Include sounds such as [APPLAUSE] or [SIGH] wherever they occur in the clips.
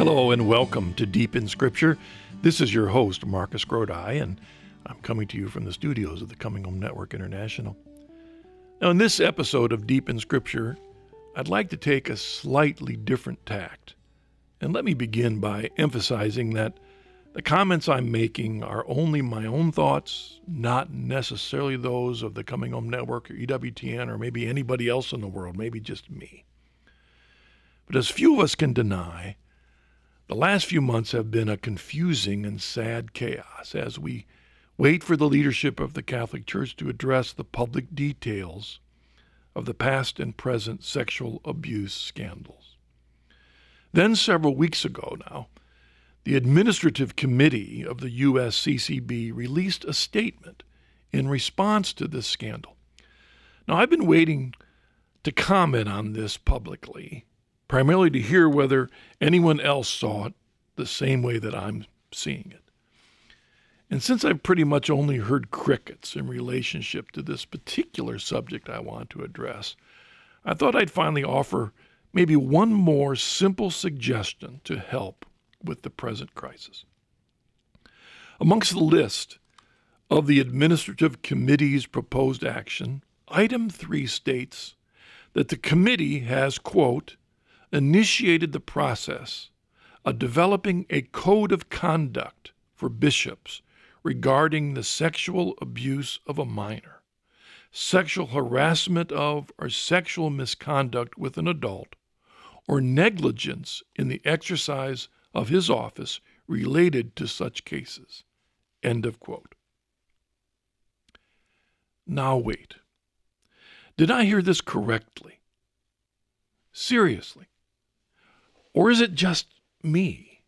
Hello and welcome to Deep in Scripture. This is your host, Marcus Grodi, and I'm coming to you from the studios of the Coming Home Network International. Now, in this episode of Deep in Scripture, I'd like to take a slightly different tact. And let me begin by emphasizing that the comments I'm making are only my own thoughts, not necessarily those of the Coming Home Network or EWTN or maybe anybody else in the world, maybe just me. But as few of us can deny, the last few months have been a confusing and sad chaos as we wait for the leadership of the Catholic Church to address the public details of the past and present sexual abuse scandals. Then, several weeks ago now, the Administrative Committee of the USCCB released a statement in response to this scandal. Now, I've been waiting to comment on this publicly primarily to hear whether anyone else saw it the same way that I'm seeing it. And since I've pretty much only heard crickets in relationship to this particular subject I want to address, I thought I'd finally offer maybe one more simple suggestion to help with the present crisis. Amongst the list of the Administrative Committee's proposed action, item 3 states that the committee has, quote, initiated the process of developing a code of conduct for bishops regarding the sexual abuse of a minor, sexual harassment of or sexual misconduct with an adult, or negligence in the exercise of his office related to such cases. End of quote. Now wait. Did I hear this correctly? Seriously. Or is it just me?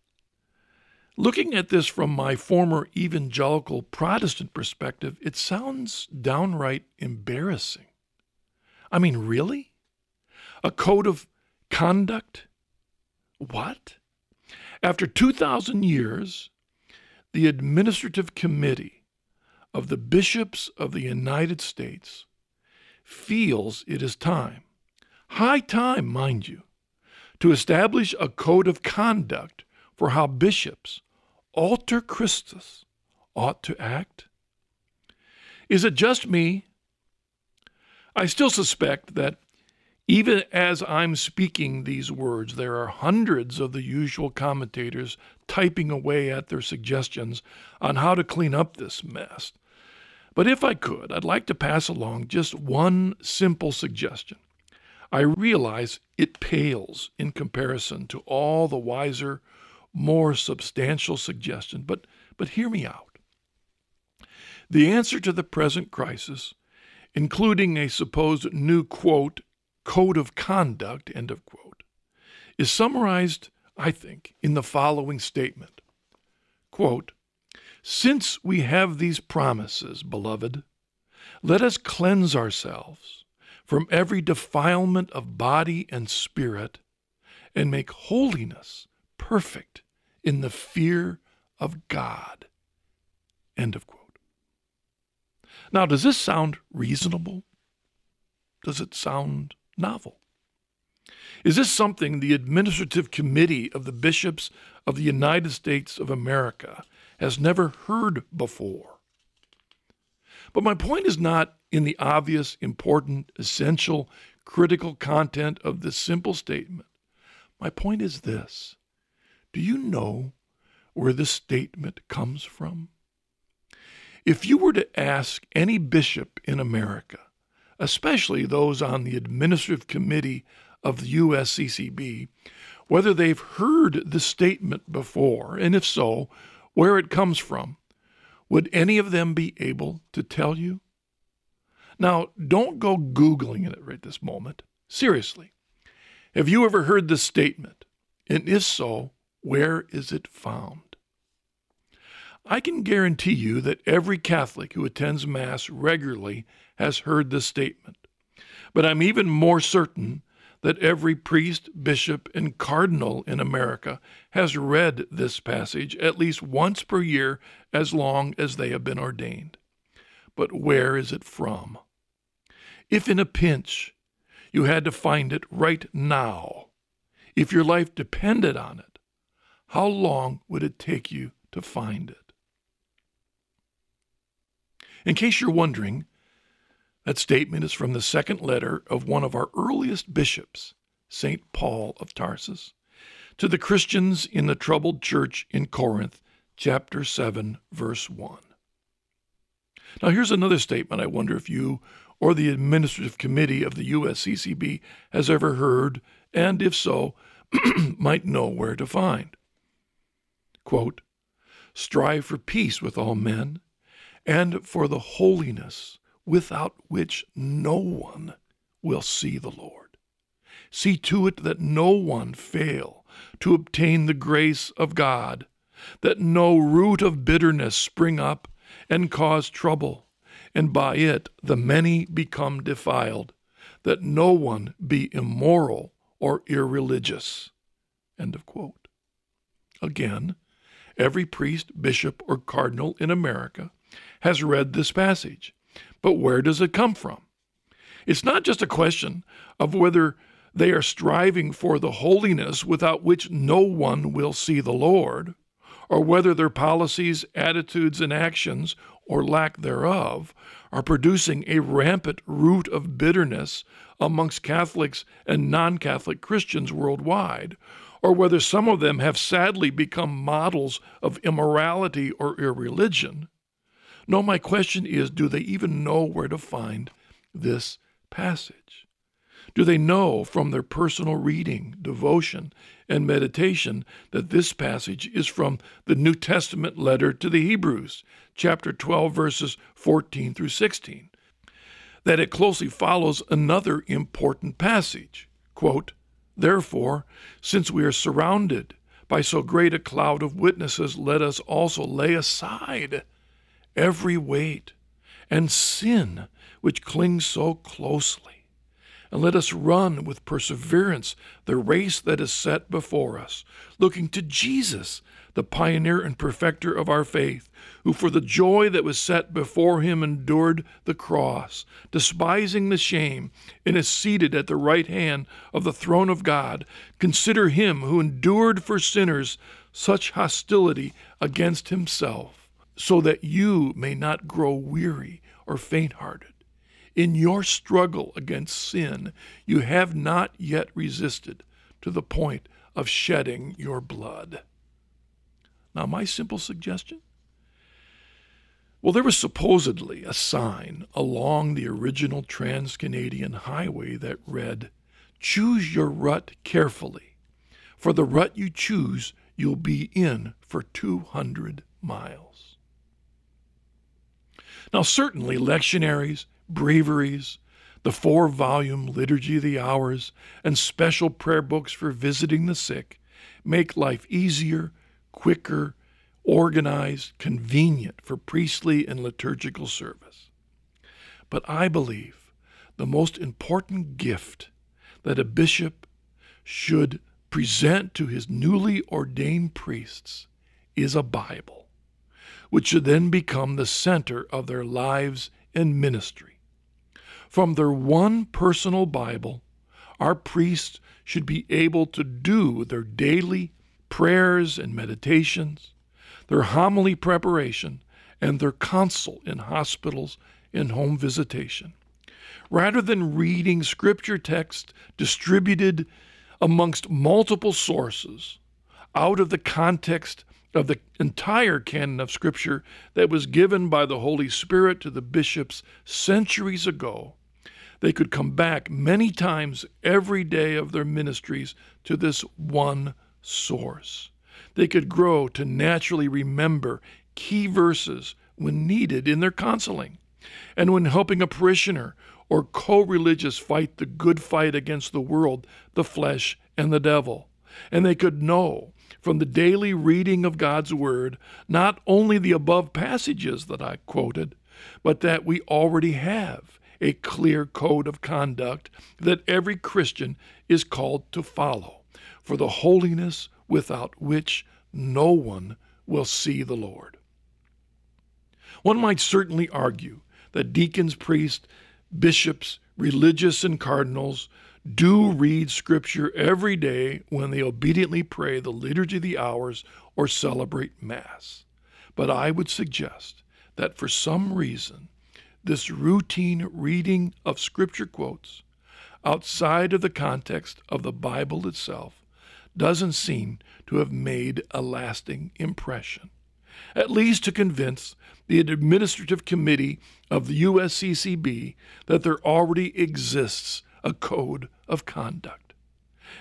Looking at this from my former evangelical Protestant perspective, it sounds downright embarrassing. I mean, really? A code of conduct? What? After 2,000 years, the Administrative Committee of the Bishops of the United States feels it is time, high time, mind you, to establish a code of conduct for how bishops, alter Christus, ought to act? Is it just me? I still suspect that even as I'm speaking these words, there are hundreds of the usual commentators typing away at their suggestions on how to clean up this mess. But if I could, I'd like to pass along just one simple suggestion I realize it pales in comparison to all the wiser, more substantial suggestion, but, but hear me out. The answer to the present crisis, including a supposed new quote, code of conduct, end of quote, is summarized, I think, in the following statement. Quote, Since we have these promises, beloved, let us cleanse ourselves from every defilement of body and spirit, and make holiness perfect in the fear of God. End of quote. Now, does this sound reasonable? Does it sound novel? Is this something the Administrative Committee of the Bishops of the United States of America has never heard before? But my point is not in the obvious, important, essential, critical content of this simple statement. My point is this Do you know where this statement comes from? If you were to ask any bishop in America, especially those on the administrative committee of the USCCB, whether they've heard the statement before, and if so, where it comes from, would any of them be able to tell you? Now, don't go Googling it right this moment. Seriously. Have you ever heard this statement? And if so, where is it found? I can guarantee you that every Catholic who attends Mass regularly has heard this statement. But I'm even more certain that every priest, bishop, and cardinal in America has read this passage at least once per year as long as they have been ordained. But where is it from? If in a pinch you had to find it right now, if your life depended on it, how long would it take you to find it? In case you're wondering, that statement is from the second letter of one of our earliest bishops, St. Paul of Tarsus, to the Christians in the troubled church in Corinth, chapter 7, verse 1. Now, here's another statement I wonder if you or the administrative committee of the USCCB has ever heard, and if so, [CLEARS THROAT] might know where to find. Quote, Strive for peace with all men and for the holiness without which no one will see the Lord. See to it that no one fail to obtain the grace of God, that no root of bitterness spring up and cause trouble, and by it the many become defiled, that no one be immoral or irreligious. End of quote. Again, every priest, bishop, or cardinal in America has read this passage. But where does it come from? It's not just a question of whether they are striving for the holiness without which no one will see the Lord, or whether their policies, attitudes, and actions, or lack thereof, are producing a rampant root of bitterness amongst Catholics and non Catholic Christians worldwide, or whether some of them have sadly become models of immorality or irreligion. No, my question is do they even know where to find this passage? Do they know from their personal reading, devotion, and meditation that this passage is from the New Testament letter to the Hebrews, chapter 12, verses 14 through 16? That it closely follows another important passage. Quote, Therefore, since we are surrounded by so great a cloud of witnesses, let us also lay aside every weight and sin which clings so closely. And let us run with perseverance the race that is set before us, looking to Jesus, the pioneer and perfecter of our faith, who for the joy that was set before him endured the cross, despising the shame, and is seated at the right hand of the throne of God. Consider him who endured for sinners such hostility against himself, so that you may not grow weary or faint hearted. In your struggle against sin, you have not yet resisted to the point of shedding your blood. Now, my simple suggestion? Well, there was supposedly a sign along the original Trans Canadian Highway that read, Choose your rut carefully. For the rut you choose, you'll be in for 200 miles. Now, certainly, lectionaries, breviaries, the four volume Liturgy of the Hours, and special prayer books for visiting the sick make life easier quicker, organized, convenient for priestly and liturgical service. But I believe the most important gift that a bishop should present to his newly ordained priests is a Bible, which should then become the center of their lives and ministry. From their one personal Bible, our priests should be able to do their daily prayers and meditations, their homily preparation, and their counsel in hospitals and home visitation. Rather than reading scripture text distributed amongst multiple sources out of the context of the entire canon of Scripture that was given by the Holy Spirit to the bishops centuries ago, they could come back many times every day of their ministries to this one source. They could grow to naturally remember key verses when needed in their counseling and when helping a parishioner or co religious fight the good fight against the world, the flesh, and the devil. And they could know from the daily reading of God's Word not only the above passages that I quoted, but that we already have a clear code of conduct that every Christian is called to follow for the holiness without which no one will see the Lord. One might certainly argue that deacons, priests, bishops, religious, and cardinals do read Scripture every day when they obediently pray the Liturgy of the Hours or celebrate Mass. But I would suggest that for some reason, this routine reading of Scripture quotes outside of the context of the Bible itself doesn't seem to have made a lasting impression, at least to convince the administrative committee of the USCCB that there already exists a code of conduct.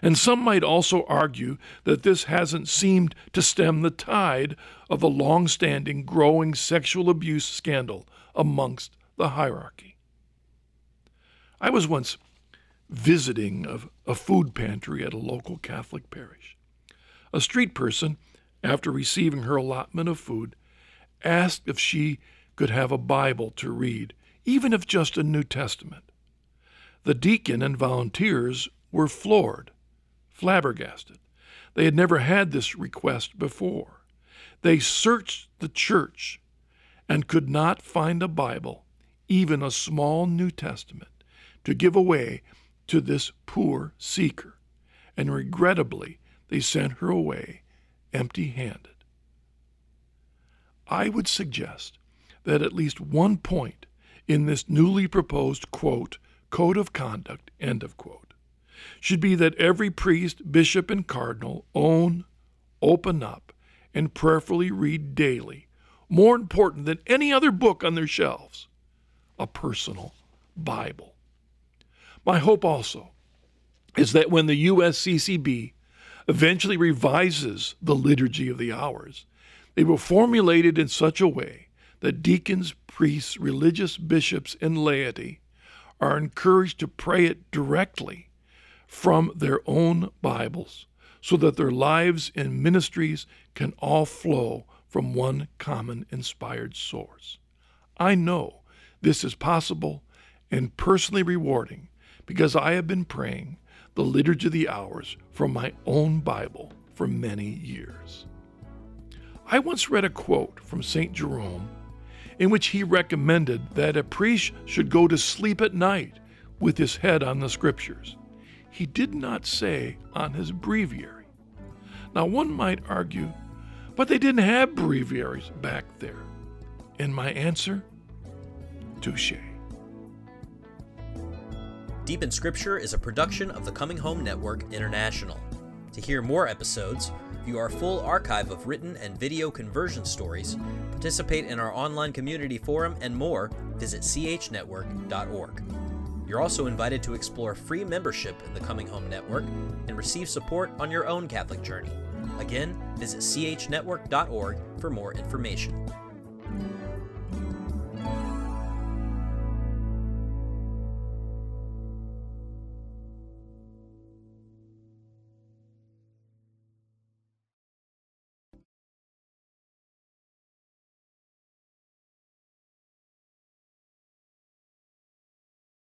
And some might also argue that this hasn't seemed to stem the tide of the long standing growing sexual abuse scandal amongst the hierarchy. I was once visiting a, a food pantry at a local Catholic parish. A street person, after receiving her allotment of food, asked if she could have a Bible to read, even if just a New Testament. The deacon and volunteers were floored, flabbergasted. They had never had this request before. They searched the church and could not find a Bible, even a small New Testament, to give away to this poor seeker. And regrettably, they sent her away empty handed. I would suggest that at least one point in this newly proposed quote code of conduct, end of quote, should be that every priest, bishop, and cardinal own, open up, and prayerfully read daily, more important than any other book on their shelves, a personal Bible. My hope also is that when the USCCB eventually revises the Liturgy of the Hours, they will formulate it in such a way that deacons, priests, religious bishops, and laity are encouraged to pray it directly from their own Bibles so that their lives and ministries can all flow from one common inspired source. I know this is possible and personally rewarding because I have been praying the Liturgy of the Hours from my own Bible for many years. I once read a quote from St. Jerome in which he recommended that a priest should go to sleep at night with his head on the scriptures. He did not say on his breviary. Now, one might argue, but they didn't have breviaries back there. And my answer? Touche. Deep in Scripture is a production of the Coming Home Network International. To hear more episodes, view our full archive of written and video conversion stories, participate in our online community forum, and more, visit chnetwork.org. You're also invited to explore free membership in the Coming Home Network and receive support on your own Catholic journey. Again, visit chnetwork.org for more information.